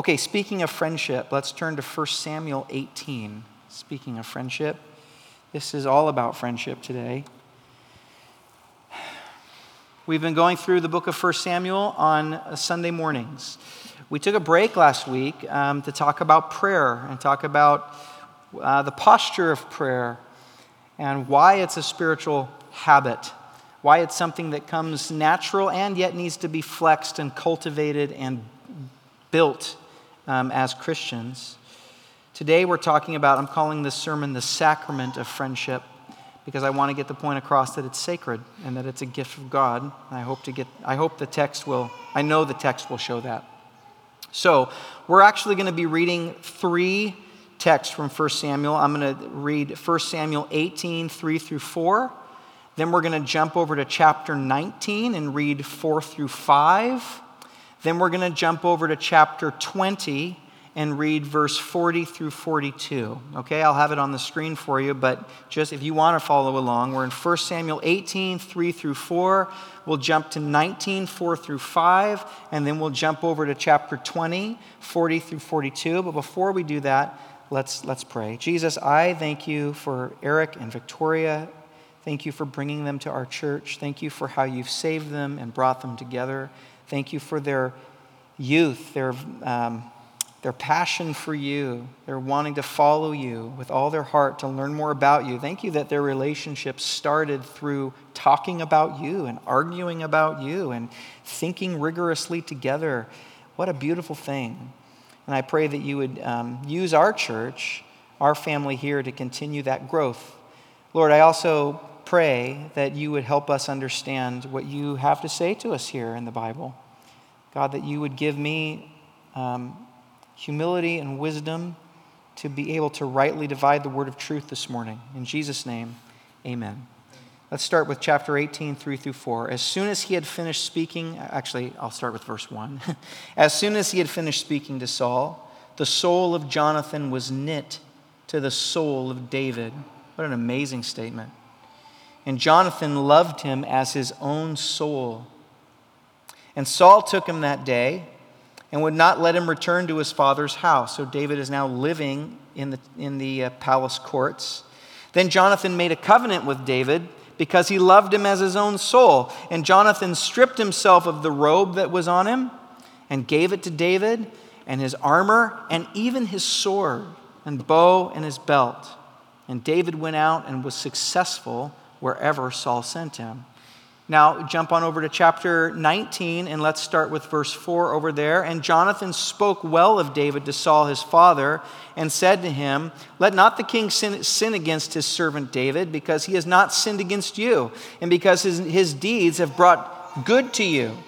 Okay, speaking of friendship, let's turn to 1 Samuel 18. Speaking of friendship, this is all about friendship today. We've been going through the book of 1 Samuel on uh, Sunday mornings. We took a break last week um, to talk about prayer and talk about uh, the posture of prayer and why it's a spiritual habit, why it's something that comes natural and yet needs to be flexed and cultivated and built um, as Christians. Today we're talking about, I'm calling this sermon the sacrament of friendship because I want to get the point across that it's sacred and that it's a gift of God. And I hope to get I hope the text will I know the text will show that. So, we're actually going to be reading three texts from 1 Samuel. I'm going to read 1 Samuel 18, 3 through 4. Then we're going to jump over to chapter 19 and read 4 through 5. Then we're going to jump over to chapter 20 and read verse 40 through 42. Okay, I'll have it on the screen for you, but just if you want to follow along, we're in 1 Samuel 18, 3 through 4. We'll jump to 19, 4 through 5, and then we'll jump over to chapter 20, 40 through 42. But before we do that, let's, let's pray. Jesus, I thank you for Eric and Victoria. Thank you for bringing them to our church. Thank you for how you've saved them and brought them together. Thank you for their youth, their. Um, their passion for you, their wanting to follow you with all their heart to learn more about you. Thank you that their relationship started through talking about you and arguing about you and thinking rigorously together. What a beautiful thing. And I pray that you would um, use our church, our family here, to continue that growth. Lord, I also pray that you would help us understand what you have to say to us here in the Bible. God, that you would give me. Um, humility and wisdom to be able to rightly divide the word of truth this morning. In Jesus' name, amen. Let's start with chapter 18, 3 through 4. As soon as he had finished speaking, actually, I'll start with verse 1. as soon as he had finished speaking to Saul, the soul of Jonathan was knit to the soul of David. What an amazing statement. And Jonathan loved him as his own soul. And Saul took him that day and would not let him return to his father's house. So David is now living in the, in the uh, palace courts. Then Jonathan made a covenant with David because he loved him as his own soul. And Jonathan stripped himself of the robe that was on him and gave it to David and his armor and even his sword and bow and his belt. And David went out and was successful wherever Saul sent him. Now, jump on over to chapter 19 and let's start with verse 4 over there. And Jonathan spoke well of David to Saul his father and said to him, Let not the king sin, sin against his servant David, because he has not sinned against you, and because his, his deeds have brought good to you.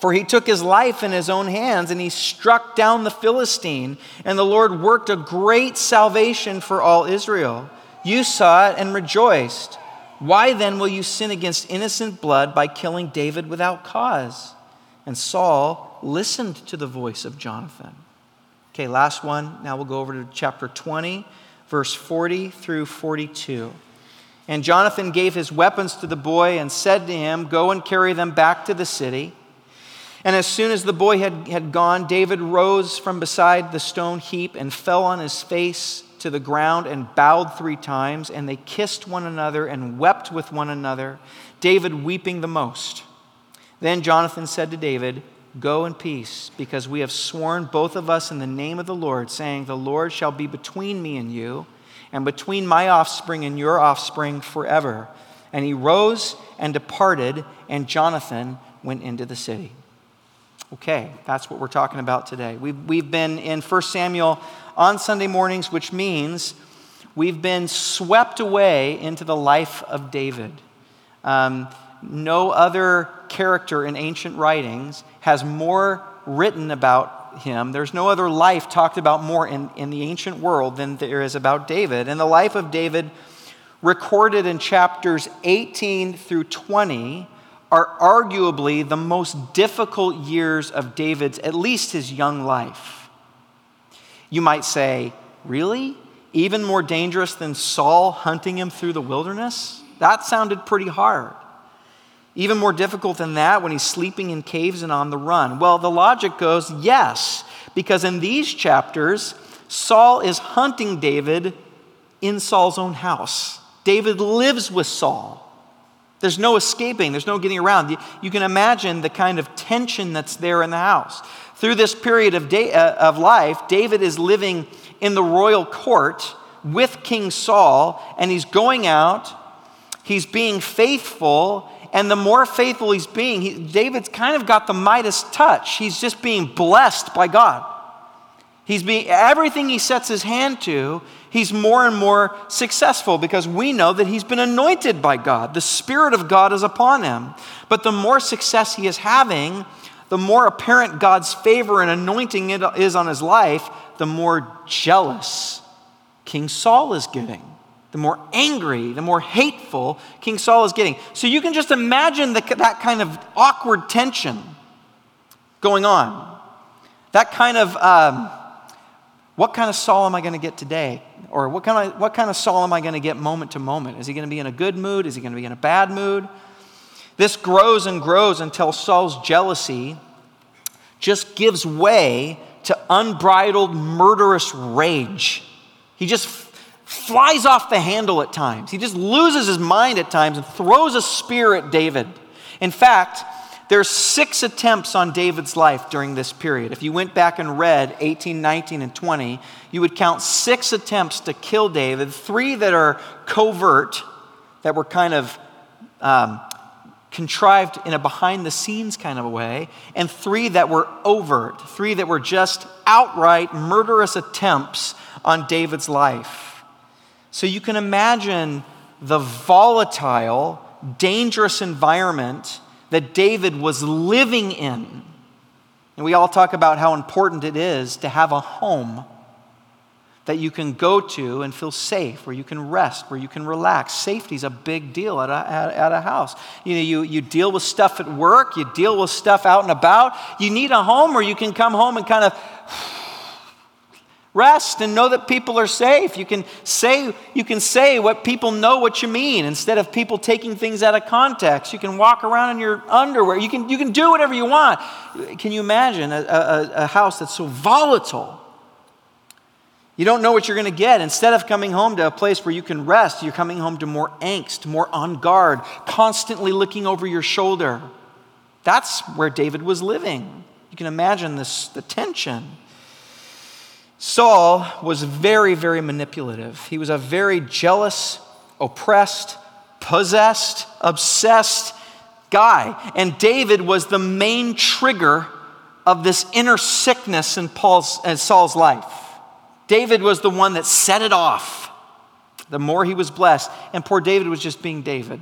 For he took his life in his own hands and he struck down the Philistine, and the Lord worked a great salvation for all Israel. You saw it and rejoiced. Why then will you sin against innocent blood by killing David without cause? And Saul listened to the voice of Jonathan. Okay, last one. Now we'll go over to chapter 20, verse 40 through 42. And Jonathan gave his weapons to the boy and said to him, Go and carry them back to the city. And as soon as the boy had, had gone, David rose from beside the stone heap and fell on his face to the ground and bowed three times, and they kissed one another and wept with one another, David weeping the most. Then Jonathan said to David, Go in peace, because we have sworn both of us in the name of the Lord, saying, The Lord shall be between me and you, and between my offspring and your offspring forever. And he rose and departed, and Jonathan went into the city. Okay, that's what we're talking about today. We've, we've been in 1 Samuel on Sunday mornings, which means we've been swept away into the life of David. Um, no other character in ancient writings has more written about him. There's no other life talked about more in, in the ancient world than there is about David. And the life of David, recorded in chapters 18 through 20, are arguably the most difficult years of David's, at least his young life. You might say, Really? Even more dangerous than Saul hunting him through the wilderness? That sounded pretty hard. Even more difficult than that when he's sleeping in caves and on the run. Well, the logic goes yes, because in these chapters, Saul is hunting David in Saul's own house. David lives with Saul. There's no escaping, there's no getting around. You, can imagine the kind of tension that's there in the house. Through this period of, day, uh, of life, David is living in the royal court with King Saul, and he's going out, he's being faithful, and the more faithful he's being, he, David's kind of got the Midas touch. He's just being blessed by God. He's being, everything he sets his hand to, he's more and more successful because we know that he's been anointed by God. The Spirit of God is upon him. But the more success he is having, the more apparent God's favor and anointing is on his life, the more jealous King Saul is getting. The more angry, the more hateful King Saul is getting. So you can just imagine the, that kind of awkward tension going on. That kind of. Um, what kind of Saul am I going to get today? Or what kind, of, what kind of Saul am I going to get moment to moment? Is he going to be in a good mood? Is he going to be in a bad mood? This grows and grows until Saul's jealousy just gives way to unbridled, murderous rage. He just flies off the handle at times. He just loses his mind at times and throws a spear at David. In fact, there's six attempts on David's life during this period. If you went back and read 18, 19, and 20, you would count six attempts to kill David, three that are covert, that were kind of um, contrived in a behind the scenes kind of a way, and three that were overt, three that were just outright murderous attempts on David's life. So you can imagine the volatile, dangerous environment that David was living in. And we all talk about how important it is to have a home that you can go to and feel safe, where you can rest, where you can relax. Safety is a big deal at a, at, at, a house. You know, you, you deal with stuff at work, you deal with stuff out and about. You need a home where you can come home and kind of Rest and know that people are safe. You can say, you can say what people know what you mean instead of people taking things out of context. You can walk around in your underwear. You can, you can do whatever you want. Can you imagine a, a, a house that's so volatile? You don't know what you're going to get. Instead of coming home to a place where you can rest, you're coming home to more angst, more on guard, constantly looking over your shoulder. That's where David was living. You can imagine this, the tension. Saul was very, very manipulative. He was a very jealous, oppressed, possessed, obsessed guy. And David was the main trigger of this inner sickness in Paul's, in Saul's life. David was the one that set it off. The more he was blessed. And poor David was just being David,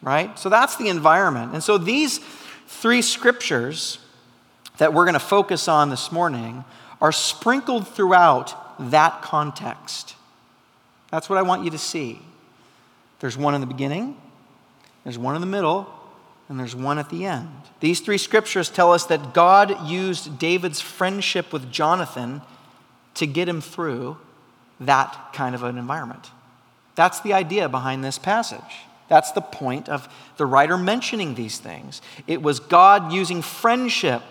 right? So that's the environment. And so these three scriptures that we're going to focus on this morning are sprinkled throughout that context. That's what I want you to see. There's one in the beginning, there's one in the middle, and there's one at the end. These three scriptures tell us that God used David's friendship with Jonathan to get him through that kind of an environment. That's the idea behind this passage. That's the point of the writer mentioning these things. It was God using friendship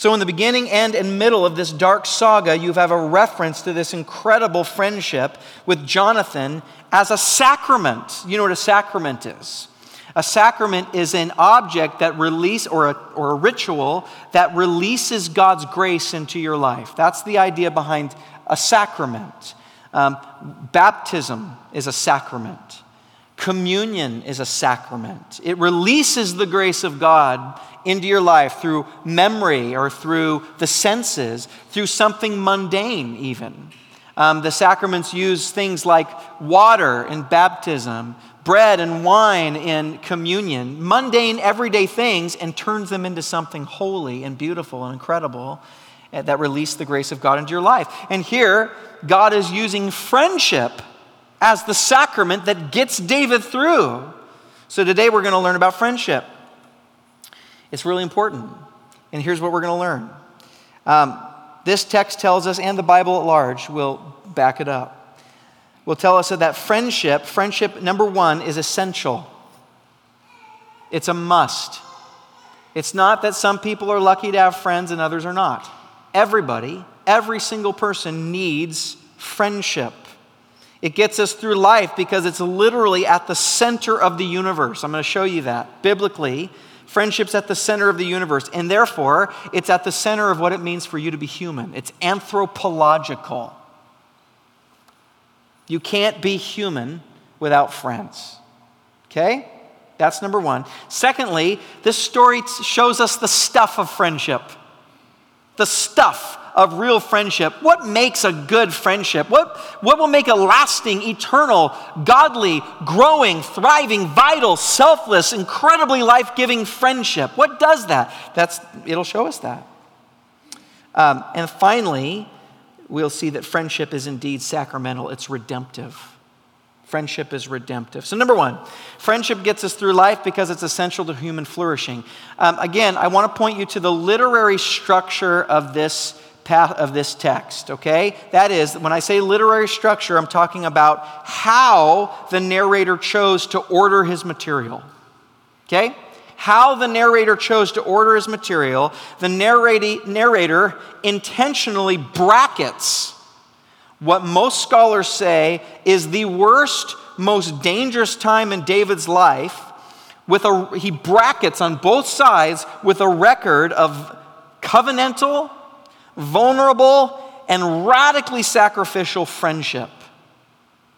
so, in the beginning, and middle of this dark saga, you have a reference to this incredible friendship with Jonathan as a sacrament. You know what a sacrament is? A sacrament is an object that release or a, or a ritual that releases God's grace into your life. That's the idea behind a sacrament. Um, baptism is a sacrament. Communion is a sacrament. It releases the grace of God into your life through memory or through the senses, through something mundane, even. Um, the sacraments use things like water in baptism, bread and wine in communion, mundane, everyday things, and turns them into something holy and beautiful and incredible eh, that release the grace of God into your life. And here, God is using friendship as the sacrament that gets David through. So today we're going to learn about friendship. It's really important. And here's what we're going to learn. Um, this text tells us, and the Bible at large will back it up, will tell us that friendship, friendship number one, is essential. It's a must. It's not that some people are lucky to have friends and others are not. Everybody, every single person needs friendship. It gets us through life because it's literally at the center of the universe. I'm going to show you that. Biblically, friendship's at the center of the universe, and therefore, it's at the center of what it means for you to be human. It's anthropological. You can't be human without friends. Okay? That's number one. Secondly, this story shows us the stuff of friendship. The stuff of real friendship. What makes a good friendship? What, what will make a lasting, eternal, godly, growing, thriving, vital, selfless, incredibly life giving friendship? What does that? That's, it'll show us that. Um, and finally, we'll see that friendship is indeed sacramental, it's redemptive. Friendship is redemptive. So, number one, friendship gets us through life because it's essential to human flourishing. Um, again, I want to point you to the literary structure of this of this text, okay? That is, when I say literary structure, I'm talking about how the narrator chose to order his material, okay? How the narrator chose to order his material, the narrator intentionally brackets what most scholars say is the worst, most dangerous time in David's life. With a, he brackets on both sides with a record of covenantal vulnerable, and radically sacrificial friendship.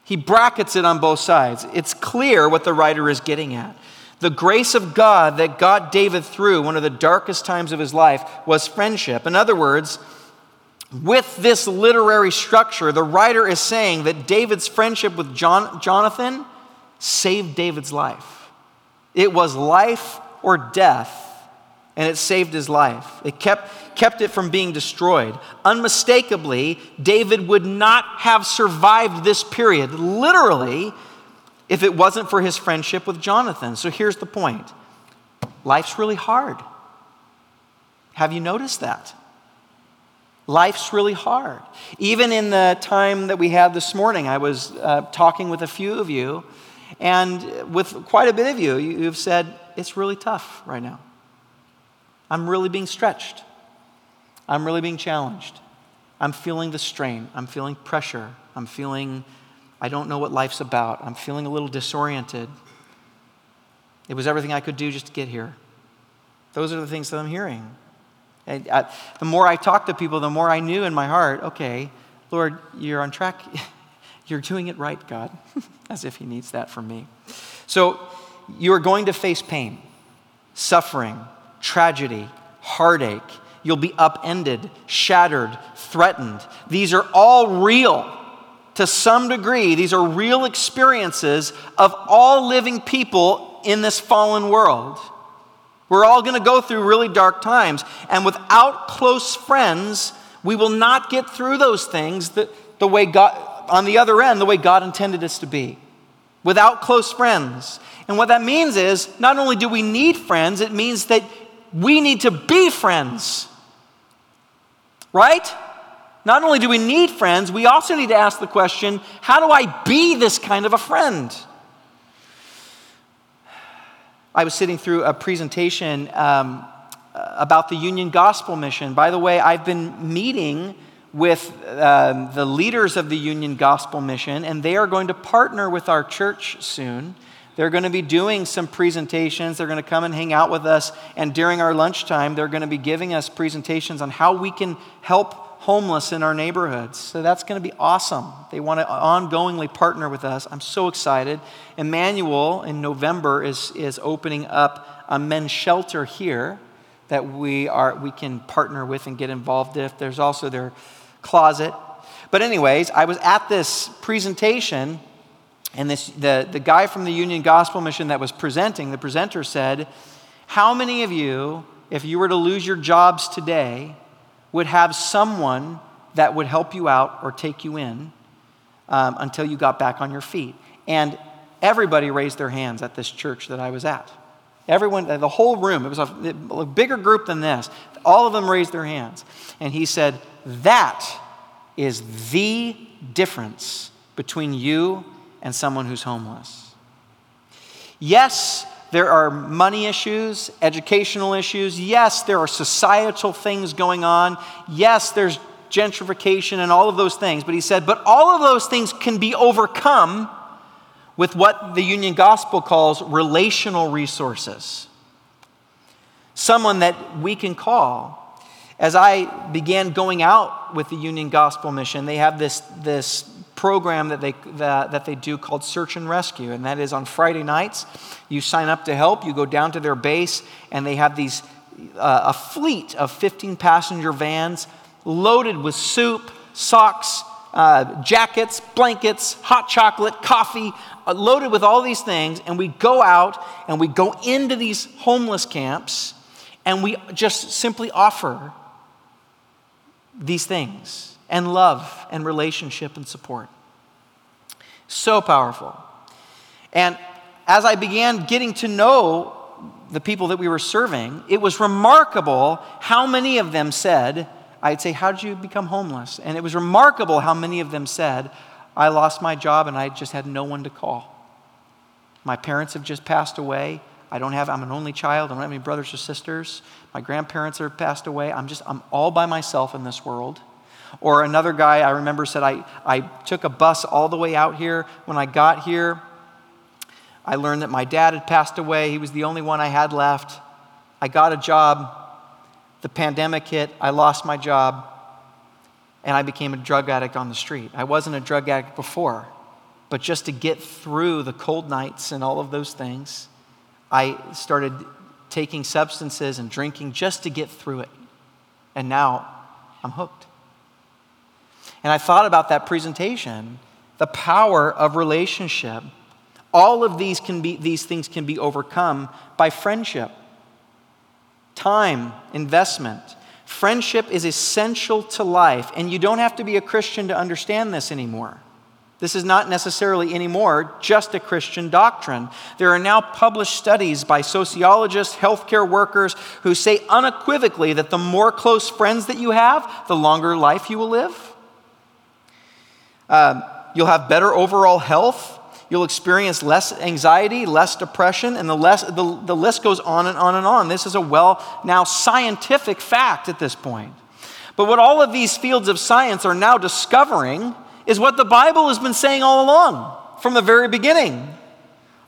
He brackets it on both sides. It's clear what the writer is getting at. The grace of God that got David through one of the darkest times of his life was friendship. In other words, with this literary structure, the writer is saying that David's friendship with John, Jonathan saved David's life. It was life or death and it saved his life. It kept, kept it from being destroyed. Unmistakably, David would not have survived this period, literally, if it wasn't for his friendship with Jonathan. So here's the point life's really hard. Have you noticed that? Life's really hard. Even in the time that we had this morning, I was uh, talking with a few of you, and with quite a bit of you, you've said, it's really tough right now. I'm really being stretched. I'm really being challenged. I'm feeling the strain. I'm feeling pressure. I'm feeling, I don't know what life's about. I'm feeling a little disoriented. It was everything I could do just to get here. Those are the things that I'm hearing. And I, the more I talked to people, the more I knew in my heart, okay, Lord, you're on track. you're doing it right, God, as if He needs that from me. So you are going to face pain, suffering, tragedy, heartache. You'll be upended, shattered, threatened. These are all real to some degree. These are real experiences of all living people in this fallen world. We're all going to go through really dark times. And without close friends, we will not get through those things the, the way God, on the other end, the way God intended us to be. Without close friends. And what that means is not only do we need friends, it means that we need to be friends. Right? Not only do we need friends, we also need to ask the question how do I be this kind of a friend? I was sitting through a presentation um, about the Union Gospel Mission. By the way, I've been meeting with um, the leaders of the Union Gospel Mission, and they are going to partner with our church soon. They're going to be doing some presentations. They're going to come and hang out with us. And during our lunchtime, they're going to be giving us presentations on how we can help homeless in our neighborhoods. So that's going to be awesome. They want to ongoingly partner with us. I'm so excited. Emmanuel in November is, is opening up a men's shelter here that we, are, we can partner with and get involved with. There's also their closet. But, anyways, I was at this presentation and this, the, the guy from the Union Gospel Mission that was presenting, the presenter said, How many of you, if you were to lose your jobs today, would have someone that would help you out or take you in um, until you got back on your feet? And everybody raised their hands at this church that I was at. Everyone, the whole room, it was a, a bigger group than this. All of them raised their hands. And he said, That is the difference between you and someone who's homeless. Yes, there are money issues, educational issues. Yes, there are societal things going on. Yes, there's gentrification and all of those things. But he said, but all of those things can be overcome with what the Union Gospel calls relational resources. Someone that we can call. As I began going out with the Union Gospel Mission, they have this, this program that they, that, that they do called Search and Rescue. And that is on Friday nights. You sign up to help, you go down to their base, and they have these, uh, a fleet of 15 passenger vans loaded with soup, socks, uh, jackets, blankets, hot chocolate, coffee, uh, loaded with all these things. And we go out and we go into these homeless camps and we just simply offer these things and love and relationship and support. So powerful. And as I began getting to know the people that we were serving, it was remarkable how many of them said, I'd say, How did you become homeless? And it was remarkable how many of them said, I lost my job and I just had no one to call. My parents have just passed away. I don't have, I'm an only child. I don't have any brothers or sisters. My grandparents have passed away. I'm just, I'm all by myself in this world. Or another guy I remember said, I, I took a bus all the way out here. When I got here, I learned that my dad had passed away. He was the only one I had left. I got a job. The pandemic hit. I lost my job. And I became a drug addict on the street. I wasn't a drug addict before, but just to get through the cold nights and all of those things, I started taking substances and drinking just to get through it. And now I'm hooked. And I thought about that presentation, the power of relationship. All of these, can be, these things can be overcome by friendship, time, investment. Friendship is essential to life, and you don't have to be a Christian to understand this anymore. This is not necessarily anymore just a Christian doctrine. There are now published studies by sociologists, healthcare workers, who say unequivocally that the more close friends that you have, the longer life you will live. Um, you'll have better overall health. You'll experience less anxiety, less depression, and the, less, the, the list goes on and on and on. This is a well now scientific fact at this point. But what all of these fields of science are now discovering is what the Bible has been saying all along from the very beginning.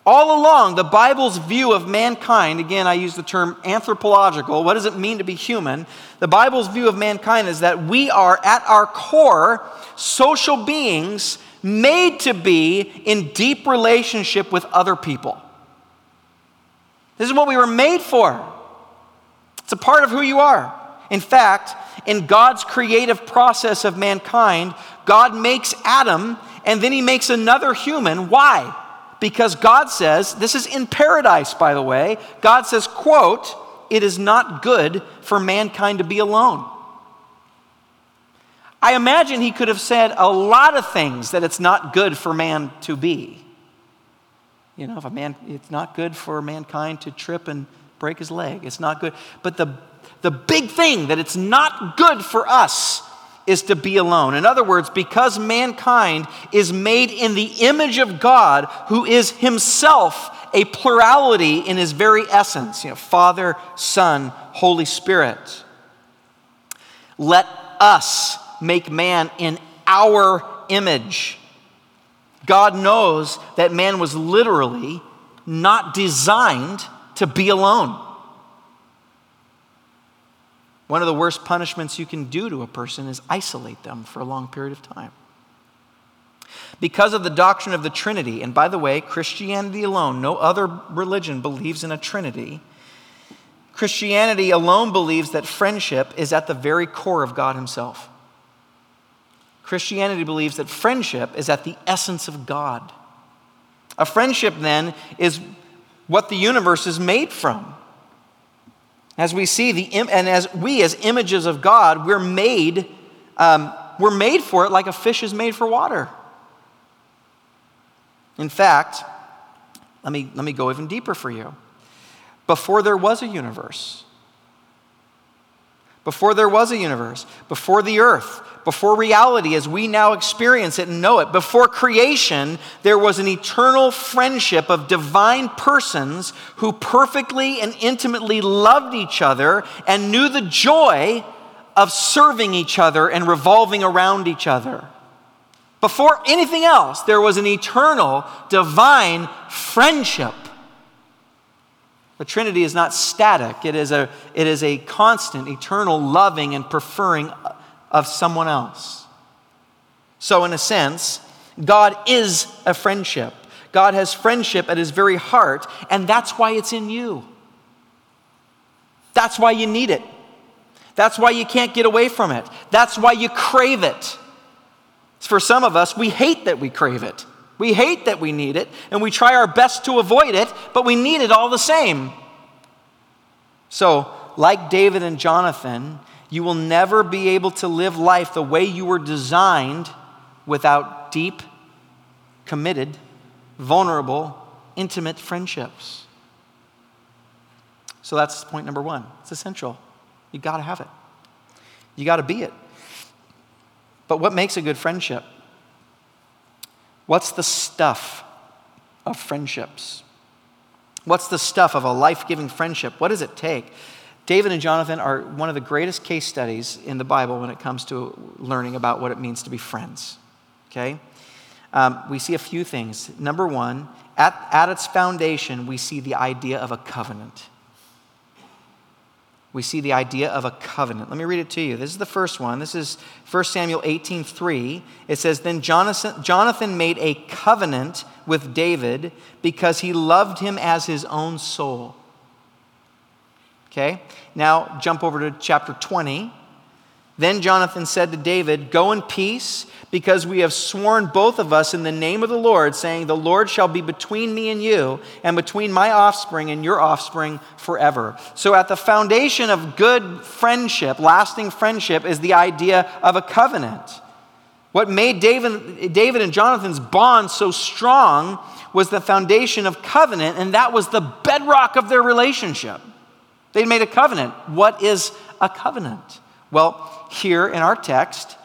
All along, the Bible's view of mankind, again, I use the term anthropological. What does it mean to be human? The Bible's view of mankind is that we are, at our core, social beings made to be in deep relationship with other people. This is what we were made for. It's a part of who you are. In fact, in God's creative process of mankind, God makes Adam and then he makes another human. Why? Because God says, this is in paradise, by the way, God says, quote, it is not good for mankind to be alone. I imagine he could have said a lot of things that it's not good for man to be. You know, if a man, it's not good for mankind to trip and break his leg. It's not good. But the, the big thing that it's not good for us is to be alone. In other words, because mankind is made in the image of God, who is himself a plurality in his very essence, you know, Father, Son, Holy Spirit. Let us make man in our image. God knows that man was literally not designed to be alone. One of the worst punishments you can do to a person is isolate them for a long period of time. Because of the doctrine of the Trinity, and by the way, Christianity alone, no other religion believes in a Trinity. Christianity alone believes that friendship is at the very core of God Himself. Christianity believes that friendship is at the essence of God. A friendship, then, is what the universe is made from. As we see the and as we as images of God, we're made um, we're made for it like a fish is made for water. In fact, let me let me go even deeper for you. Before there was a universe, before there was a universe, before the earth, before reality as we now experience it and know it, before creation, there was an eternal friendship of divine persons who perfectly and intimately loved each other and knew the joy of serving each other and revolving around each other. Before anything else, there was an eternal, divine friendship. The Trinity is not static, it is a, it is a constant, eternal loving and preferring of someone else. So, in a sense, God is a friendship. God has friendship at his very heart, and that's why it's in you. That's why you need it. That's why you can't get away from it. That's why you crave it. For some of us, we hate that we crave it. We hate that we need it, and we try our best to avoid it, but we need it all the same. So, like David and Jonathan, you will never be able to live life the way you were designed without deep, committed, vulnerable, intimate friendships. So that's point number one. It's essential. You got to have it, you got to be it. But what makes a good friendship? What's the stuff of friendships? What's the stuff of a life giving friendship? What does it take? David and Jonathan are one of the greatest case studies in the Bible when it comes to learning about what it means to be friends. Okay? Um, we see a few things. Number one, at, at its foundation, we see the idea of a covenant we see the idea of a covenant. Let me read it to you. This is the first one. This is 1 Samuel 18:3. It says, "Then Jonathan, Jonathan made a covenant with David because he loved him as his own soul." Okay? Now jump over to chapter 20. Then Jonathan said to David, Go in peace, because we have sworn both of us in the name of the Lord, saying, The Lord shall be between me and you, and between my offspring and your offspring forever. So, at the foundation of good friendship, lasting friendship, is the idea of a covenant. What made David, David and Jonathan's bond so strong was the foundation of covenant, and that was the bedrock of their relationship. They made a covenant. What is a covenant? Well, here in our text,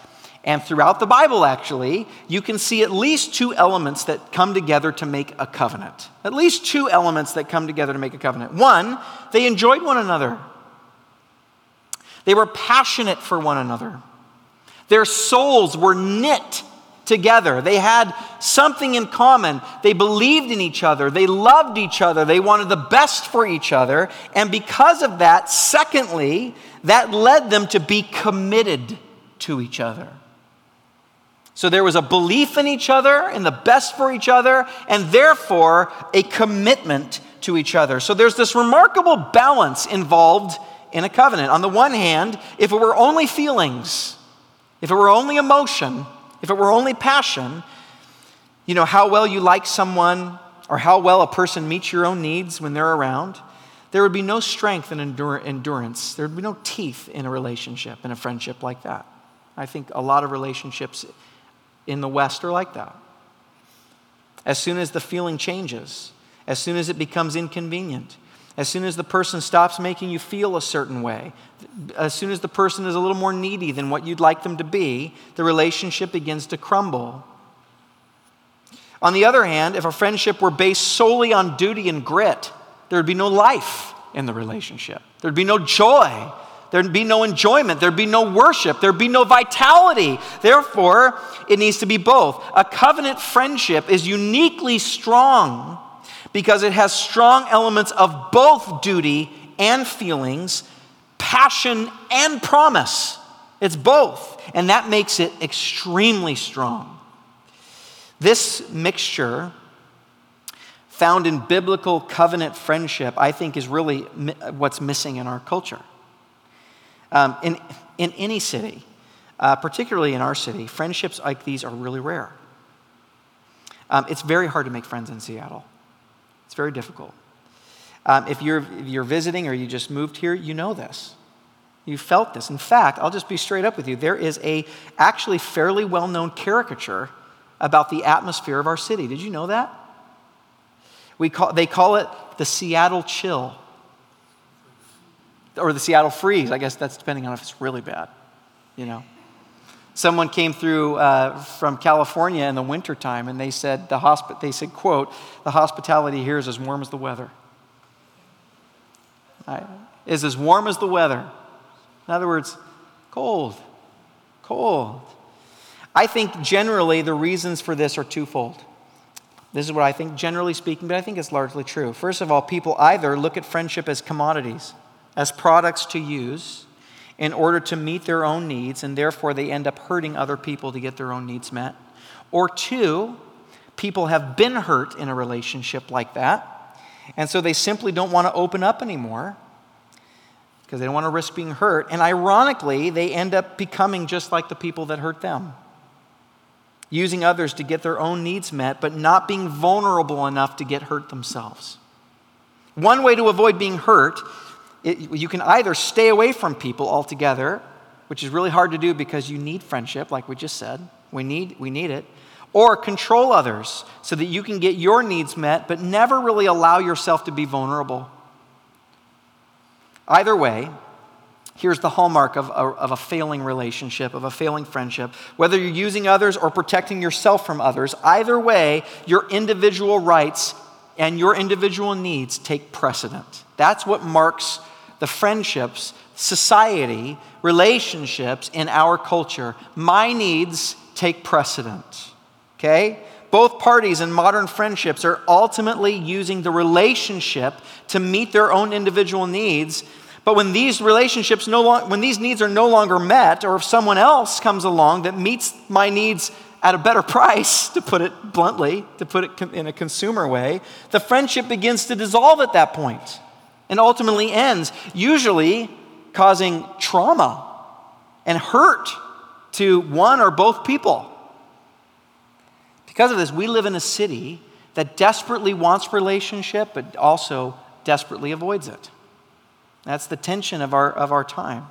and throughout the Bible, actually, you can see at least two elements that come together to make a covenant. At least two elements that come together to make a covenant. One, they enjoyed one another, they were passionate for one another, their souls were knit together. They had something in common. They believed in each other. They loved each other. They wanted the best for each other. And because of that, secondly, that led them to be committed to each other. So there was a belief in each other, in the best for each other, and therefore a commitment to each other. So there's this remarkable balance involved in a covenant. On the one hand, if it were only feelings, if it were only emotion, if it were only passion, you know, how well you like someone or how well a person meets your own needs when they're around, there would be no strength and endurance. There would be no teeth in a relationship, in a friendship like that. I think a lot of relationships in the West are like that. As soon as the feeling changes, as soon as it becomes inconvenient, as soon as the person stops making you feel a certain way, as soon as the person is a little more needy than what you'd like them to be, the relationship begins to crumble. On the other hand, if a friendship were based solely on duty and grit, there would be no life in the relationship. There'd be no joy. There'd be no enjoyment. There'd be no worship. There'd be no vitality. Therefore, it needs to be both. A covenant friendship is uniquely strong because it has strong elements of both duty and feelings, passion and promise. It's both, and that makes it extremely strong. This mixture, found in biblical covenant friendship, I think is really what's missing in our culture. Um, in, in any city, uh, particularly in our city, friendships like these are really rare. Um, it's very hard to make friends in Seattle. It's very difficult. Um, if, you're, if you're visiting or you just moved here, you know this. You felt this. In fact, I'll just be straight up with you. There is a actually fairly well-known caricature about the atmosphere of our city. Did you know that? We call, they call it the Seattle chill. Or the Seattle freeze. I guess that's depending on if it's really bad, you know. Someone came through uh, from California in the wintertime and they said, the hospi- they said, quote, the hospitality here is as warm as the weather. Is as warm as the weather. In other words, cold, cold. I think generally the reasons for this are twofold. This is what I think, generally speaking, but I think it's largely true. First of all, people either look at friendship as commodities, as products to use in order to meet their own needs, and therefore they end up hurting other people to get their own needs met. Or two, people have been hurt in a relationship like that, and so they simply don't want to open up anymore because they don't want to risk being hurt. And ironically, they end up becoming just like the people that hurt them using others to get their own needs met, but not being vulnerable enough to get hurt themselves. One way to avoid being hurt, it, you can either stay away from people altogether, which is really hard to do because you need friendship, like we just said. We need, we need it. Or control others so that you can get your needs met, but never really allow yourself to be vulnerable. Either way, Here's the hallmark of a, of a failing relationship, of a failing friendship. Whether you're using others or protecting yourself from others, either way, your individual rights and your individual needs take precedent. That's what marks the friendships, society, relationships in our culture. My needs take precedent. Okay? Both parties in modern friendships are ultimately using the relationship to meet their own individual needs but when these relationships no long, when these needs are no longer met, or if someone else comes along that meets my needs at a better price, to put it bluntly, to put it in a consumer way, the friendship begins to dissolve at that point and ultimately ends, usually causing trauma and hurt to one or both people. Because of this, we live in a city that desperately wants relationship, but also desperately avoids it. That's the tension of our, of our time.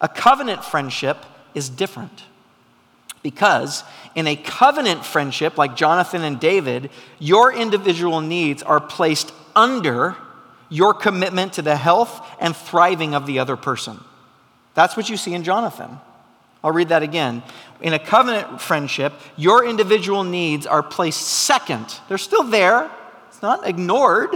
A covenant friendship is different because in a covenant friendship like Jonathan and David, your individual needs are placed under your commitment to the health and thriving of the other person. That's what you see in Jonathan. I'll read that again. In a covenant friendship, your individual needs are placed second. They're still there, it's not ignored,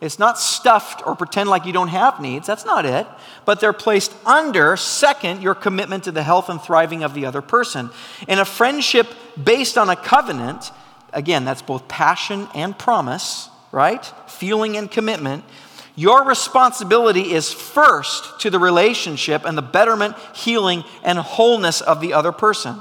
it's not stuffed or pretend like you don't have needs. That's not it. But they're placed under, second, your commitment to the health and thriving of the other person. In a friendship based on a covenant, again, that's both passion and promise, right? Feeling and commitment. Your responsibility is first to the relationship and the betterment, healing, and wholeness of the other person.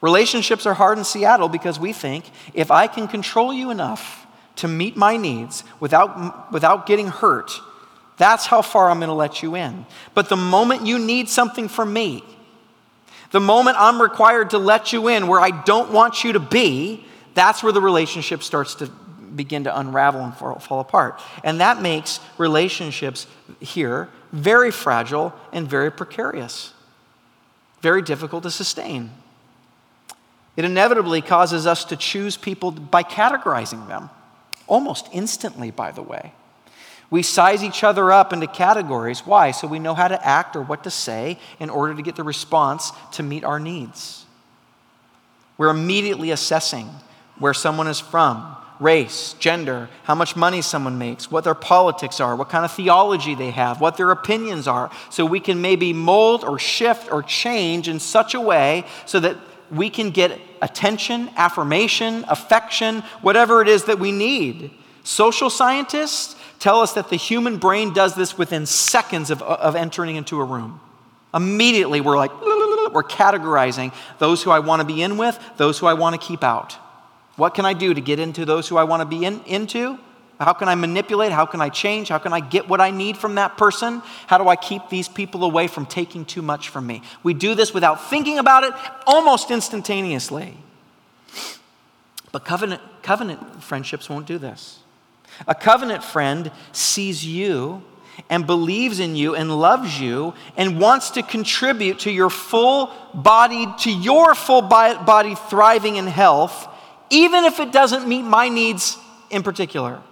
Relationships are hard in Seattle because we think if I can control you enough, to meet my needs without, without getting hurt, that's how far I'm going to let you in. But the moment you need something from me, the moment I'm required to let you in where I don't want you to be, that's where the relationship starts to begin to unravel and fall, fall apart. And that makes relationships here very fragile and very precarious, very difficult to sustain. It inevitably causes us to choose people by categorizing them almost instantly, by the way. We size each other up into categories. Why? So we know how to act or what to say in order to get the response to meet our needs. We're immediately assessing where someone is from, race, gender, how much money someone makes, what their politics are, what kind of theology they have, what their opinions are, so we can maybe mold or shift or change in such a way so that we can get attention, affirmation, affection, whatever it is that we need. Social scientists tell us that the human brain does this within seconds of, uh, of entering into a room. Immediately, we're like, we're categorizing those who I want to be in with, those who I want to keep out. What can I do to get into those who I want to be in, into? How can I manipulate? How can I change? How can I get what I need from that person? How do I keep these people away from taking too much from me? We do this without thinking about it almost instantaneously. But covenant, covenant friendships won't do this. A covenant friend sees you and believes in you and loves you and wants to contribute to your full body, to your full body thriving in health, even if it doesn't meet my needs in particular.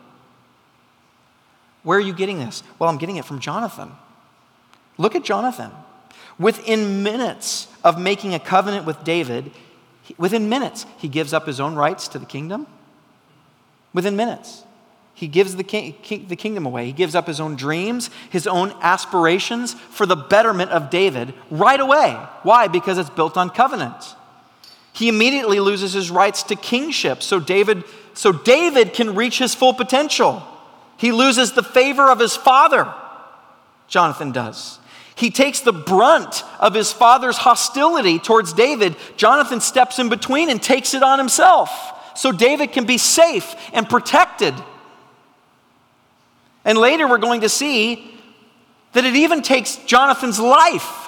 Where are you getting this? Well, I'm getting it from Jonathan. Look at Jonathan. Within minutes of making a covenant with David, within minutes, he gives up his own rights to the kingdom. Within minutes. He gives the, king, the kingdom away. He gives up his own dreams, his own aspirations for the betterment of David right away. Why? Because it's built on covenant. He immediately loses his rights to kingship so David, so David can reach his full potential. He loses the favor of his father, Jonathan does. He takes the brunt of his father's hostility towards David. Jonathan steps in between and takes it on himself so David can be safe and protected. And later we're going to see that it even takes Jonathan's life.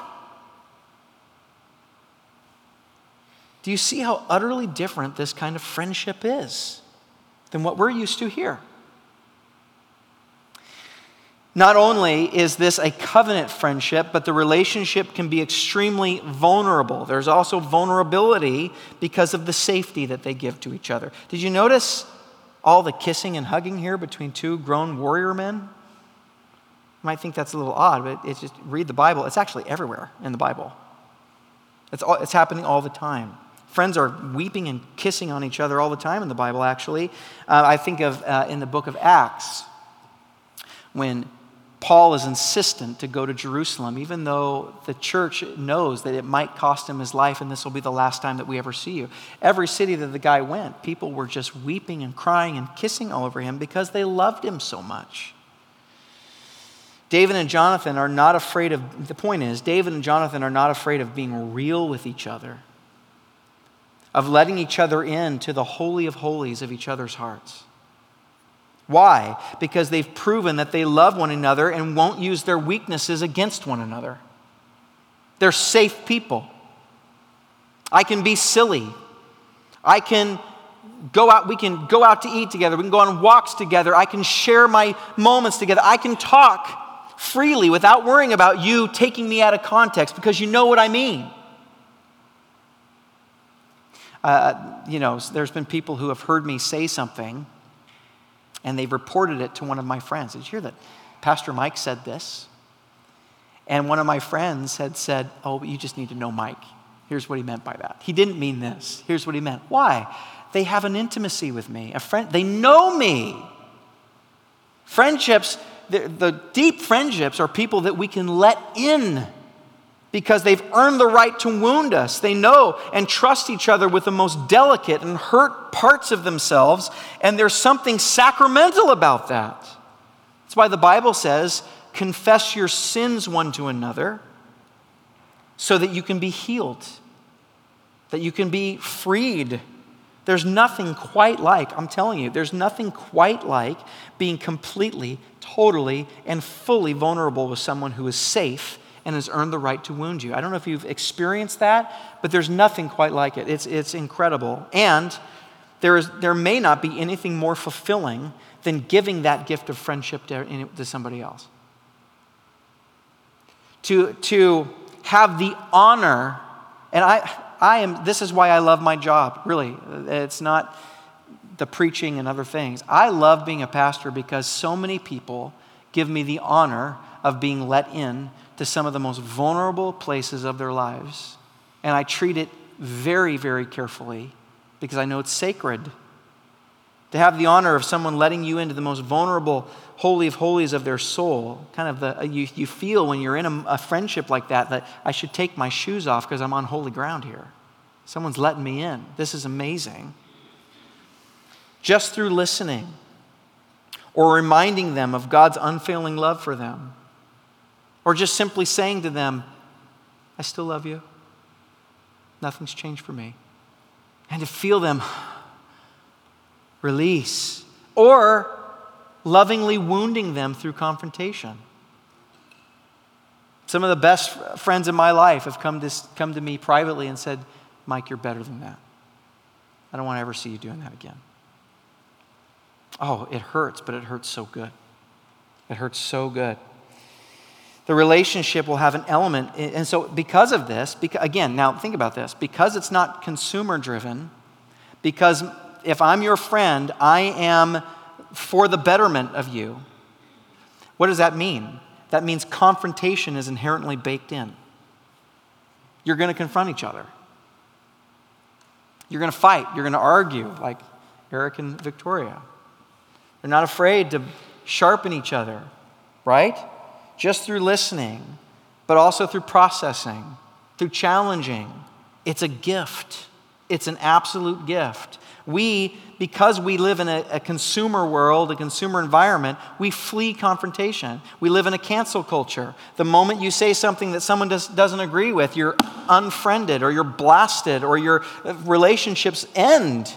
Do you see how utterly different this kind of friendship is than what we're used to here? Not only is this a covenant friendship, but the relationship can be extremely vulnerable. There's also vulnerability because of the safety that they give to each other. Did you notice all the kissing and hugging here between two grown warrior men? You might think that's a little odd, but it's just read the Bible. It's actually everywhere in the Bible. It's, all, it's happening all the time. Friends are weeping and kissing on each other all the time in the Bible, actually. Uh, I think of uh, in the book of Acts when Paul is insistent to go to Jerusalem, even though the church knows that it might cost him his life and this will be the last time that we ever see you. Every city that the guy went, people were just weeping and crying and kissing all over him because they loved him so much. David and Jonathan are not afraid of, the point is, David and Jonathan are not afraid of being real with each other, of letting each other in to the holy of holies of each other's hearts. Why? Because they've proven that they love one another and won't use their weaknesses against one another. They're safe people. I can be silly. I can go out, we can go out to eat together. We can go on walks together. I can share my moments together. I can talk freely without worrying about you taking me out of context because you know what I mean. Uh, you know, there's been people who have heard me say something and they've reported it to one of my friends. Did you hear that? Pastor Mike said this. And one of my friends had said, Oh, you just need to know Mike. Here's what he meant by that. He didn't mean this. Here's what he meant. Why? They have an intimacy with me. A friend, they know me. Friendships, the, the deep friendships are people that we can let in because they've earned the right to wound us. They know and trust each other with the most delicate and hurt parts of themselves, and there's something sacramental about that. That's why the Bible says, confess your sins one to another so that you can be healed, that you can be freed. There's nothing quite like, I'm telling you, there's nothing quite like being completely, totally, and fully vulnerable with someone who is safe and has earned the right to wound you. I don't know if you've experienced that, but there's nothing quite like it. It's, it's incredible. And there, is, there may not be anything more fulfilling than giving that gift of friendship to, to somebody else. To, to have the honor, and I, I am, this is why I love my job, really. It's not the preaching and other things. I love being a pastor because so many people give me the honor of being let in to some of the most vulnerable places of their lives. And I treat it very, very carefully because I know it's sacred. To have the honor of someone letting you into the most vulnerable, holy of holies of their soul, kind of the, uh, you, you feel when you're in a, a friendship like that, that I should take my shoes off because I'm on holy ground here. Someone's letting me in. This is amazing. Just through listening or reminding them of God's unfailing love for them or just simply saying to them, I still love you. Nothing's changed for me. And to feel them release. Or lovingly wounding them through confrontation. Some of the best friends in my life have come to, come to me privately and said, Mike, you're better than that. I don't want to ever see you doing that again. Oh, it hurts, but it hurts so good. It hurts so good the relationship will have an element. And so, because of this, because, again, now think about this because it's not consumer driven, because if I'm your friend, I am for the betterment of you. What does that mean? That means confrontation is inherently baked in. you're going to confront each other. You're going to fight. You're going to argue, like Eric and Victoria. They're not afraid to sharpen each other, right? Just through listening, but also through processing, through challenging. It's a gift, it's an absolute gift. We, because we live in a, a, consumer world, a consumer environment, we flee confrontation. We live in a cancel culture. The moment you say something that someone does, doesn't agree with, you're unfriended or you're blasted or your relationships end.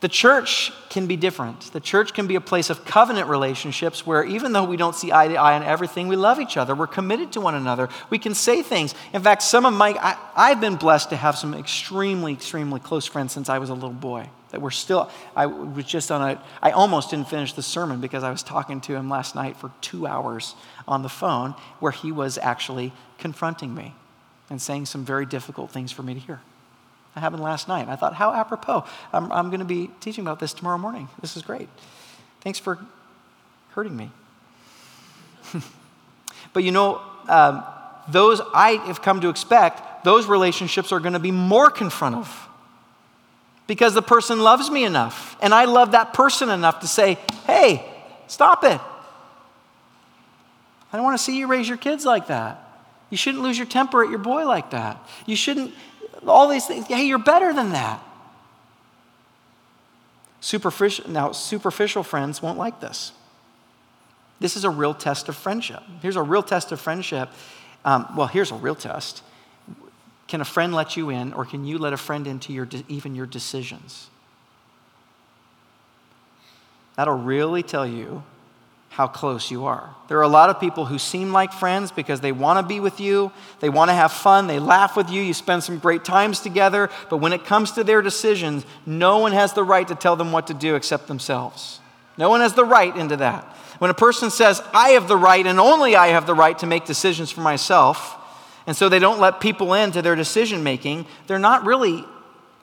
The church can be different. The church can be a place of covenant relationships where, even though we don't see eye to eye on everything, we love each other. We're committed to one another. We can say things. In fact, some of my, I, have been blessed to have some extremely, extremely close friends since I was a little boy. That we're still, I was just on a, I almost didn't finish the sermon because I was talking to him last night for two hours on the phone where he was actually confronting me and saying some very difficult things for me to hear. Happened last night. I thought, how apropos. I'm, I'm going to be teaching about this tomorrow morning. This is great. Thanks for hurting me. but you know, um, those I have come to expect, those relationships are going to be more confrontive because the person loves me enough and I love that person enough to say, hey, stop it. I don't want to see you raise your kids like that. You shouldn't lose your temper at your boy like that. You shouldn't all these things. Hey, you're better than that. Superficial, now, superficial friends won't like this. This is a real test of friendship. Here's a real test of friendship. Um, well, here's a real test. Can a friend let you in, or can you let a friend into your even your decisions? That'll really tell you how close you are. There are a lot of people who seem like friends because they want to be with you, they want to have fun, they laugh with you, you spend some great times together, but when it comes to their decisions, no one has the right to tell them what to do except themselves. No one has the right into that. When a person says, I have the right and only I have the right to make decisions for myself, and so they don't let people into their decision making, they're not really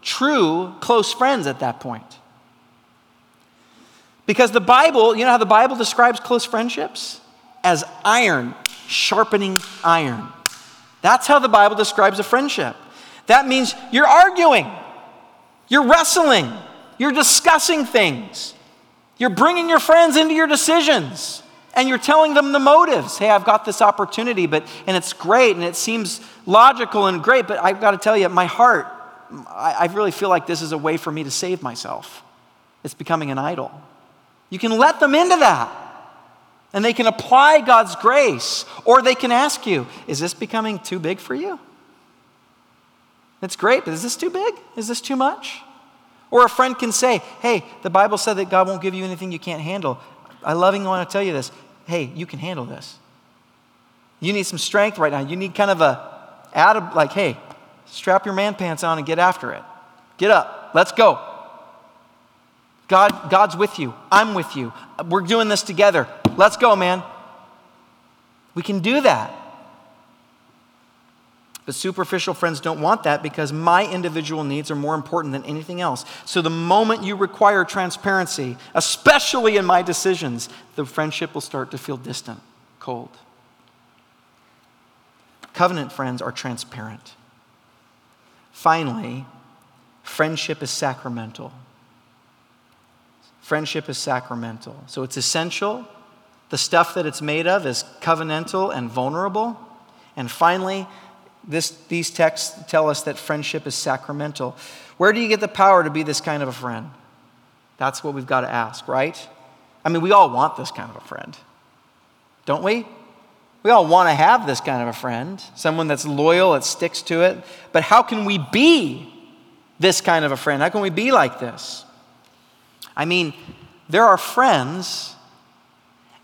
true close friends at that point. Because the Bible, you know how the Bible describes close friendships? As iron sharpening iron. That's how the Bible describes a friendship. That means you're arguing, you're wrestling, you're discussing things, you're bringing your friends into your decisions, and you're telling them the motives. Hey, I've got this opportunity, but and it's great and it seems logical and great, but I've got to tell you, my heart, I, I really feel like this is a way for me to save myself. It's becoming an idol. You can let them into that. And they can apply God's grace. Or they can ask you, is this becoming too big for you? It's great, but is this too big? Is this too much? Or a friend can say, hey, the Bible said that God won't give you anything you can't handle. I lovingly want to tell you this. Hey, you can handle this. You need some strength right now. You need kind of a like, hey, strap your man pants on and get after it. Get up. Let's go. God, God's with you. I'm with you. We're doing this together. Let's go, man. We can do that. But superficial friends don't want that because my individual needs are more important than anything else. So the moment you require transparency, especially in my decisions, the friendship will start to feel distant, cold. Covenant friends are transparent. Finally, friendship is sacramental. Friendship is sacramental. So it's essential. The stuff that it's made of is covenantal and vulnerable. And finally, this, these texts tell us that friendship is sacramental. Where do you get the power to be this kind of a friend? That's what we've got to ask, right? I mean, we all want this kind of a friend, don't we? We all want to have this kind of a friend, someone that's loyal, that sticks to it. But how can we be this kind of a friend? How can we be like this? I mean, there are friends,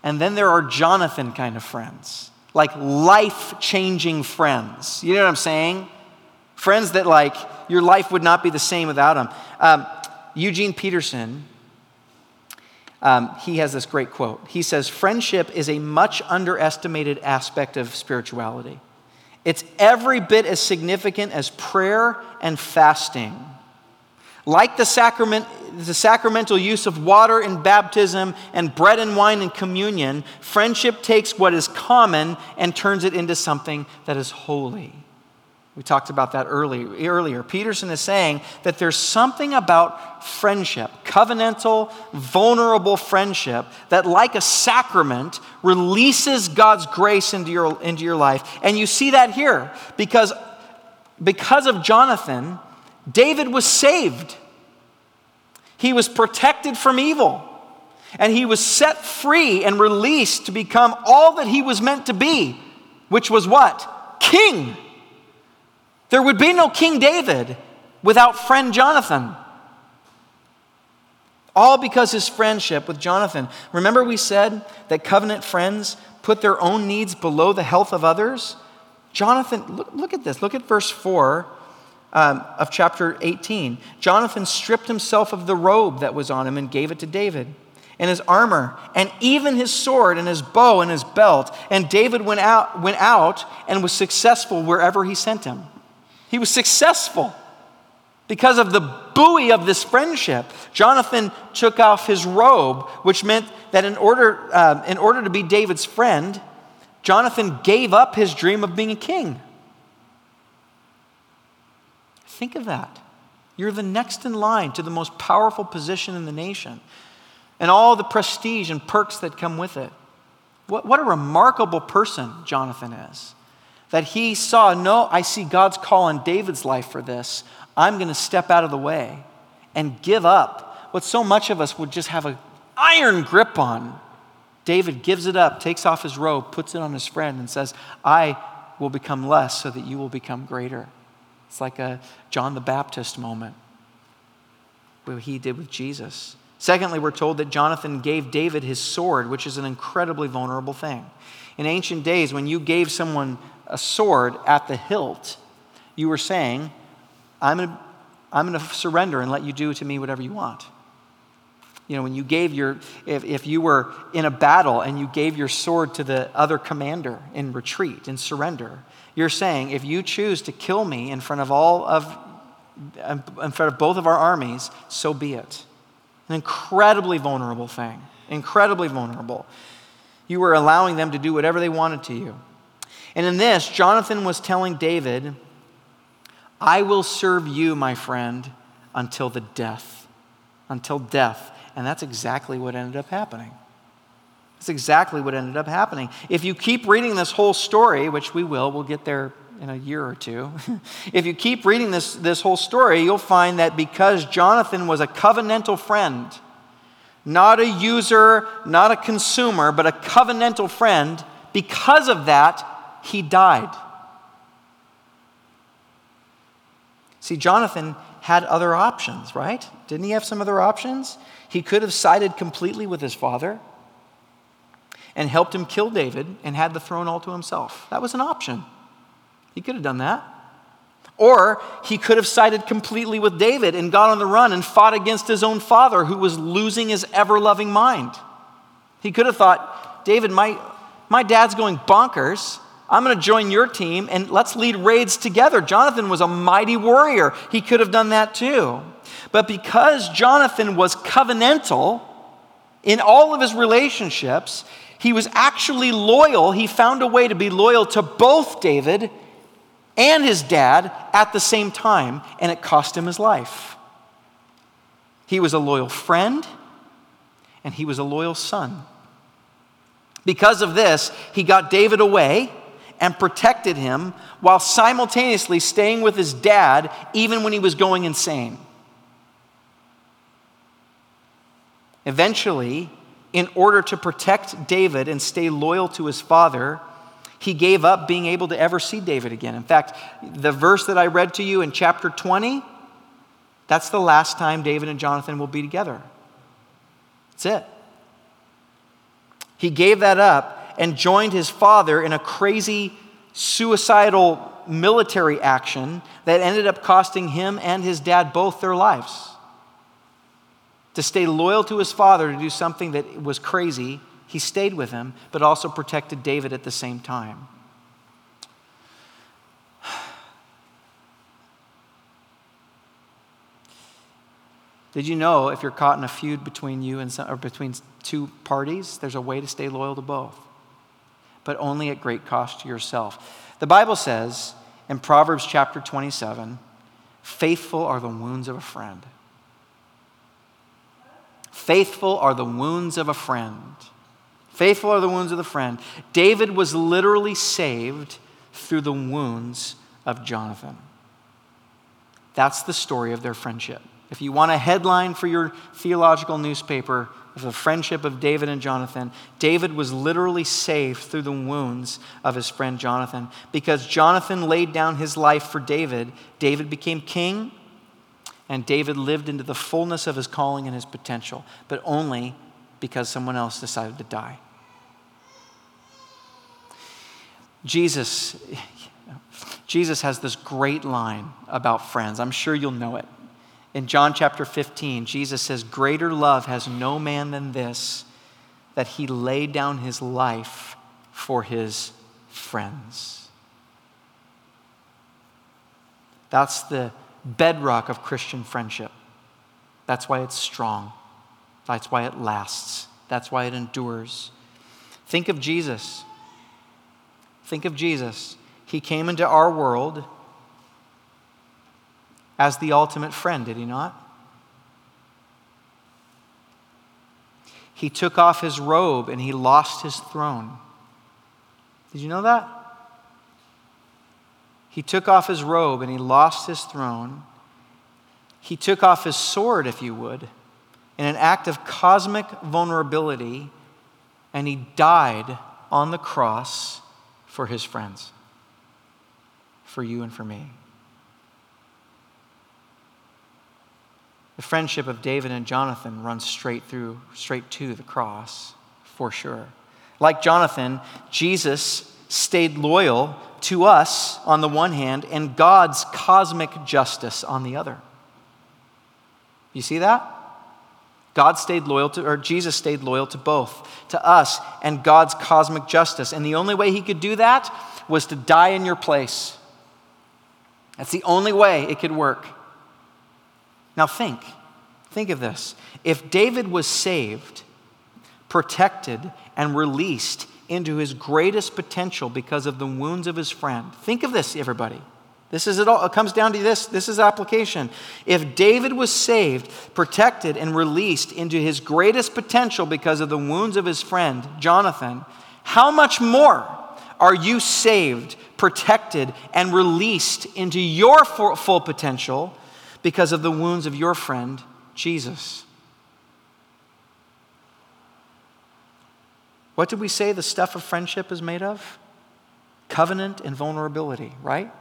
and then there are Jonathan kind of friends, like life changing friends. You know what I'm saying? Friends that, like, your life would not be the same without them. Um, Eugene Peterson, um, he has this great quote. He says, Friendship is a much underestimated aspect of spirituality. It's every bit as significant as prayer and fasting. Like the, sacrament, the sacramental use of water in baptism and bread and wine in communion, friendship takes what is common and turns it into something that is holy. We talked about that early, earlier. Peterson is saying that there's something about friendship, covenantal, vulnerable friendship, that like a sacrament releases God's grace into your, into your life. And you see that here because, because of Jonathan, David was saved. He was protected from evil. And he was set free and released to become all that he was meant to be, which was what? King. There would be no King David without friend Jonathan. All because his friendship with Jonathan. Remember, we said that covenant friends put their own needs below the health of others? Jonathan, look, look at this. Look at verse 4 um, of chapter 18. Jonathan stripped himself of the robe that was on him and gave it to David, and his armor, and even his sword, and his bow, and his belt. And David went out, went out and was successful wherever he sent him. He was successful because of the buoy of this friendship. Jonathan took off his robe, which meant that in order, uh, in order to be David's friend, Jonathan gave up his dream of being a king. Think of that. You're the next in line to the most powerful position in the nation and all the prestige and perks that come with it. What, what a remarkable person Jonathan is that he saw, no, I see God's call on David's life for this. I'm going to step out of the way and give up what so much of us would just have an iron grip on. David gives it up, takes off his robe, puts it on his friend, and says, I will become less so that you will become greater. It's like a John the Baptist moment, what he did with Jesus. Secondly, we're told that Jonathan gave David his sword, which is an incredibly vulnerable thing. In ancient days, when you gave someone a sword at the hilt, you were saying, I'm going to I'm going to surrender and let you do to me whatever you want. You know, when you gave your, if, if you were in a battle and you gave your sword to the other commander in retreat, in surrender, you're saying, if you choose to kill me in front of all of, in front of both of our armies, so be it. An incredibly vulnerable thing. Incredibly vulnerable. You were allowing them to do whatever they wanted to you. And in this, Jonathan was telling David, I will serve you, my friend, until the death. Until death. And that's exactly what ended up happening. That's exactly what ended up happening. If you keep reading this whole story, which we will, we'll get there in a year or two. if you keep reading this, this whole story, you'll find that because Jonathan was a covenantal friend, not a user, not a consumer, but a covenantal friend, because of that, he died. See, Jonathan had other options, right? Didn't he have some other options? He could have sided completely with his father and helped him kill David and had the throne all to himself. That was an option. He could have done that. Or he could have sided completely with David and got on the run and fought against his own father who was losing his ever loving mind. He could have thought, David, my, my dad's going bonkers. I'm going to join your team and let's lead raids together. Jonathan was a mighty warrior. He could have done that too. But because Jonathan was covenantal in all of his relationships, he was actually loyal. He found a way to be loyal to both David and his dad at the same time, and it cost him his life. He was a loyal friend and he was a loyal son. Because of this, he got David away and protected him while simultaneously staying with his dad even when he was going insane. Eventually, in order to protect David and stay loyal to his father, he gave up being able to ever see David again. In fact, the verse that I read to you in chapter 20, that's the last time David and Jonathan will be together. That's it. He gave that up and joined his father in a crazy suicidal military action that ended up costing him and his dad both their lives. To stay loyal to his father, to do something that was crazy, he stayed with him, but also protected David at the same time. Did you know if you're caught in a feud between you and some, or between two parties, there's a way to stay loyal to both, but only at great cost to yourself. The Bible says in Proverbs chapter 27, faithful are the wounds of a friend. Faithful are the wounds of a friend. Faithful are the wounds of the friend. David was literally saved through the wounds of Jonathan. That's the story of their friendship. If you want a headline for your theological newspaper of the friendship of David and Jonathan, David was literally saved through the wounds of his friend Jonathan. Because Jonathan laid down his life for David, David became king, and David lived into the fullness of his calling and his potential, but only because someone else decided to die. Jesus, Jesus has this great line about friends. I'm sure you'll know it. In John chapter 15, Jesus says, Greater love has no man than this, that he laid down his life for his friends. That's the bedrock of Christian friendship. That's why it's strong. That's why it lasts. That's why it endures. Think of Jesus. Think of Jesus. He came into our world as the ultimate friend, did he not? He took off his robe and he lost his throne. Did you know that? He took off his robe and he lost his throne. He took off his sword, if you would, in an act of cosmic vulnerability, and he died on the cross for his friends, for you and for me. The friendship of David and Jonathan runs straight through, straight to the cross, for sure. Like Jonathan, Jesus stayed loyal to us on the one hand and God's cosmic justice on the other. You see that? God stayed loyal to, or Jesus stayed loyal to both, to us and God's cosmic justice. And the only way he could do that was to die in your place. That's the only way it could work. Now think, think of this. If David was saved, protected, and released into his greatest potential because of the wounds of his friend, think of this, everybody. This is it all. It comes down to this. This is application. If David was saved, protected, and released into his greatest potential because of the wounds of his friend, Jonathan, how much more are you saved, protected, and released into your full potential because of the wounds of your friend, Jesus. What did we say the stuff of friendship is made of? Covenant and vulnerability, right?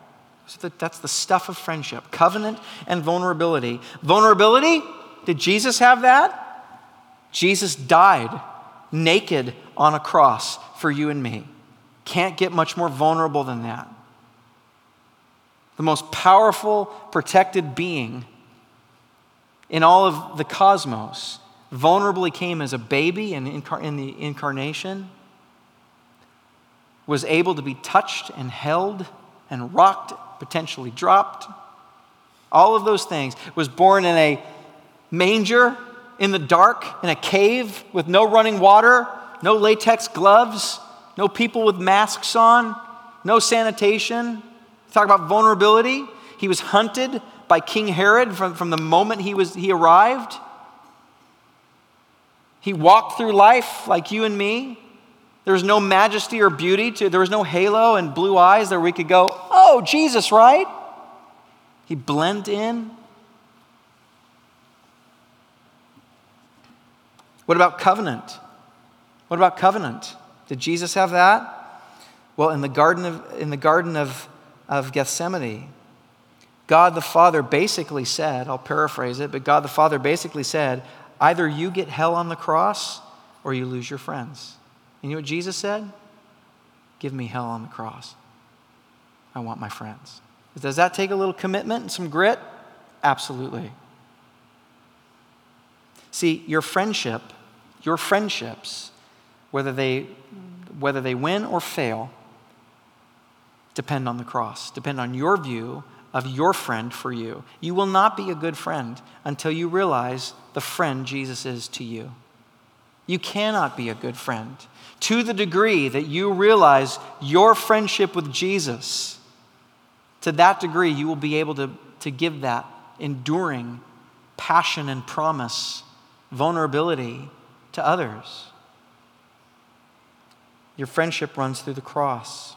So that's the stuff of friendship covenant and vulnerability. Vulnerability, did Jesus have that? Jesus died naked on a cross for you and me. Can't get much more vulnerable than that the most powerful, protected being in all of the cosmos, vulnerably came as a baby in, in the incarnation, was able to be touched and held and rocked, potentially dropped. All of those things. Was born in a manger, in the dark, in a cave with no running water, no latex gloves, no people with masks on, no sanitation, Talk about vulnerability. He was hunted by King Herod from, from the moment he, was, he arrived. He walked through life like you and me. There was no majesty or beauty to there was no halo and blue eyes that we could go, oh, Jesus, right? He blend in. What about covenant? What about covenant? Did Jesus have that? Well, in the garden of, in the garden of of Gethsemane, God the Father basically said, I'll paraphrase it, but God the Father basically said, either you get hell on the cross or you lose your friends. You know what Jesus said? Give me hell on the cross. I want my friends. Does that take a little commitment and some grit? Absolutely. See, your friendship, your friendships, whether they, whether they win or fail, depend on the cross, depend on your view of your friend for you. You will not be a good friend until you realize the friend Jesus is to you. You cannot be a good friend to the degree that you realize your friendship with Jesus. To that degree, you will be able to, to give that enduring passion and promise, vulnerability to others. Your friendship runs through the cross.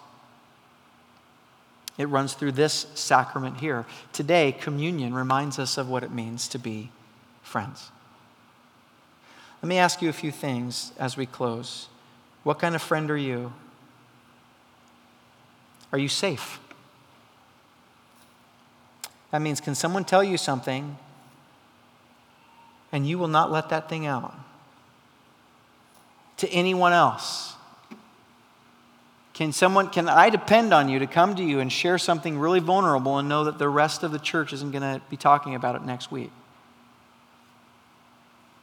It runs through this sacrament here. Today, communion reminds us of what it means to be friends. Let me ask you a few things as we close. What kind of friend are you? Are you safe? That means, can someone tell you something and you will not let that thing out to anyone else? Can someone, can I depend on you to come to you and share something really vulnerable and know that the rest of the church isn't going to be talking about it next week?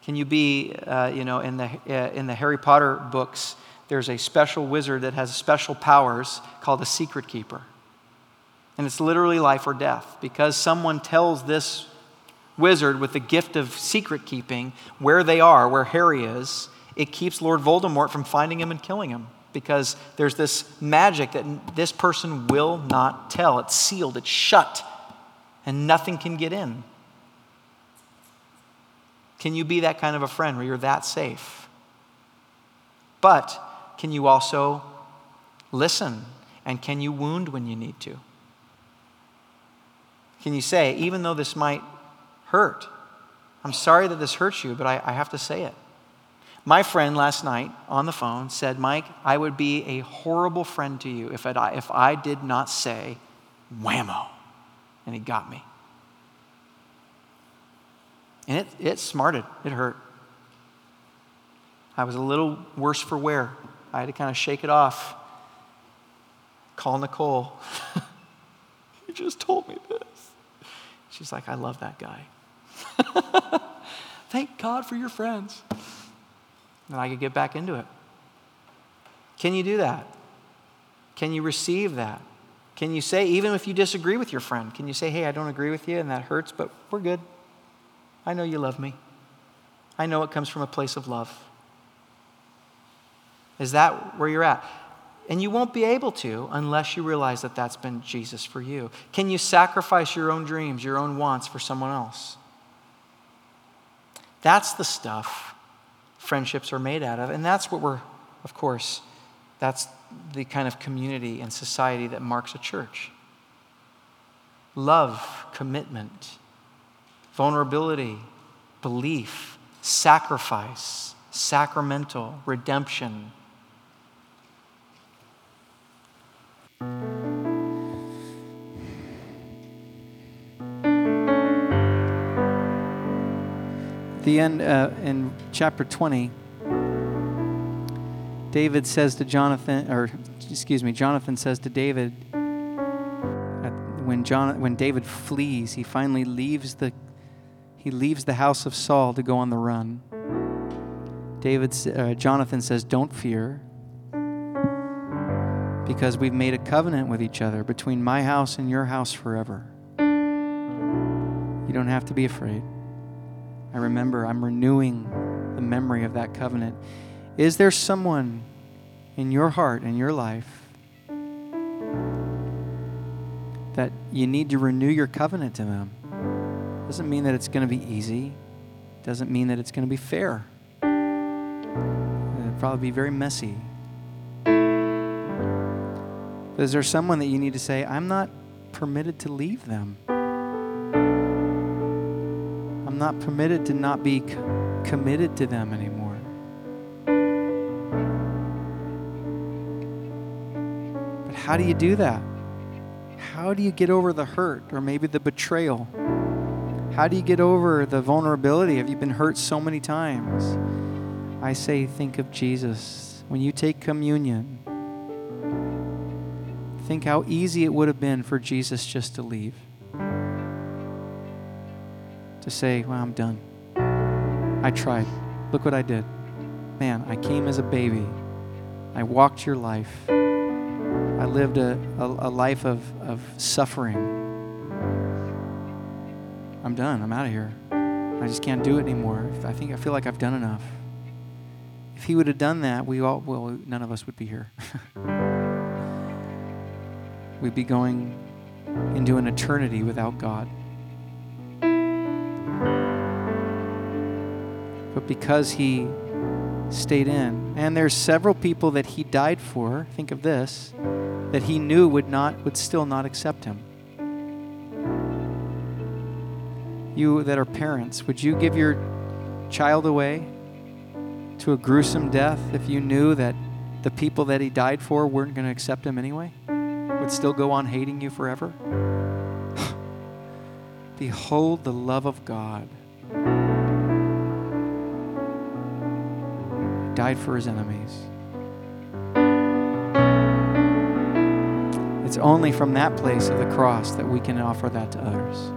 Can you be, uh, you know, in the, uh, in the Harry Potter books, there's a special wizard that has special powers called a secret keeper. And it's literally life or death because someone tells this wizard with the gift of secret keeping where they are, where Harry is, it keeps Lord Voldemort from finding him and killing him because there's this magic that this person will not tell. It's sealed, it's shut, and nothing can get in. Can you be that kind of a friend where you're that safe? But can you also listen? And can you wound when you need to? Can you say, even though this might hurt, I'm sorry that this hurts you, but I, I have to say it? My friend last night on the phone said, Mike, I would be a horrible friend to you if I, if I did not say whammo. And he got me. And it, it smarted, it hurt. I was a little worse for wear. I had to kind of shake it off. Call Nicole. you just told me this. She's like, I love that guy. Thank God for your friends and I could get back into it. Can you do that? Can you receive that? Can you say, even if you disagree with your friend, can you say, hey, I don't agree with you and that hurts, but we're good? I know you love me. I know it comes from a place of love. Is that where you're at? And you won't be able to unless you realize that that's been Jesus for you. Can you sacrifice your own dreams, your own wants for someone else? That's the stuff friendships are made out of. And that's what we're, of course, that's the kind of community and society that marks a church love, commitment, vulnerability, belief, sacrifice, sacramental, redemption. the end uh, in chapter 20 david says to jonathan or excuse me jonathan says to david when John, when david flees he finally leaves the he leaves the house of saul to go on the run david uh, jonathan says don't fear because we've made a covenant with each other between my house and your house forever you don't have to be afraid I remember I'm renewing the memory of that covenant. Is there someone in your heart, in your life, that you need to renew your covenant to them? Doesn't mean that it's going to be easy. Doesn't mean that it's going to be fair. It'll probably be very messy. But is there someone that you need to say, I'm not permitted to leave them? I'm not permitted to not be committed to them anymore. But how do you do that? How do you get over the hurt or maybe the betrayal? How do you get over the vulnerability? Have you been hurt so many times? I say, think of Jesus. When you take communion, think how easy it would have been for Jesus just to leave to say, Well, I'm done. I tried. Look what I did. Man, I came as a baby. I walked your life. I lived a, a, a life of, of suffering. I'm done. I'm out of here. I just can't do it anymore. I think I feel like I've done enough. If he would have done that, we all well, none of us would be here. We'd be going into an eternity without God. But because he stayed in, and there's several people that he died for, think of this, that he knew would not would still not accept him. You that are parents, would you give your child away to a gruesome death if you knew that the people that he died for weren't going to accept him anyway? Would still go on hating you forever? Behold the love of God. He died for his enemies. It's only from that place of the cross that we can offer that to others.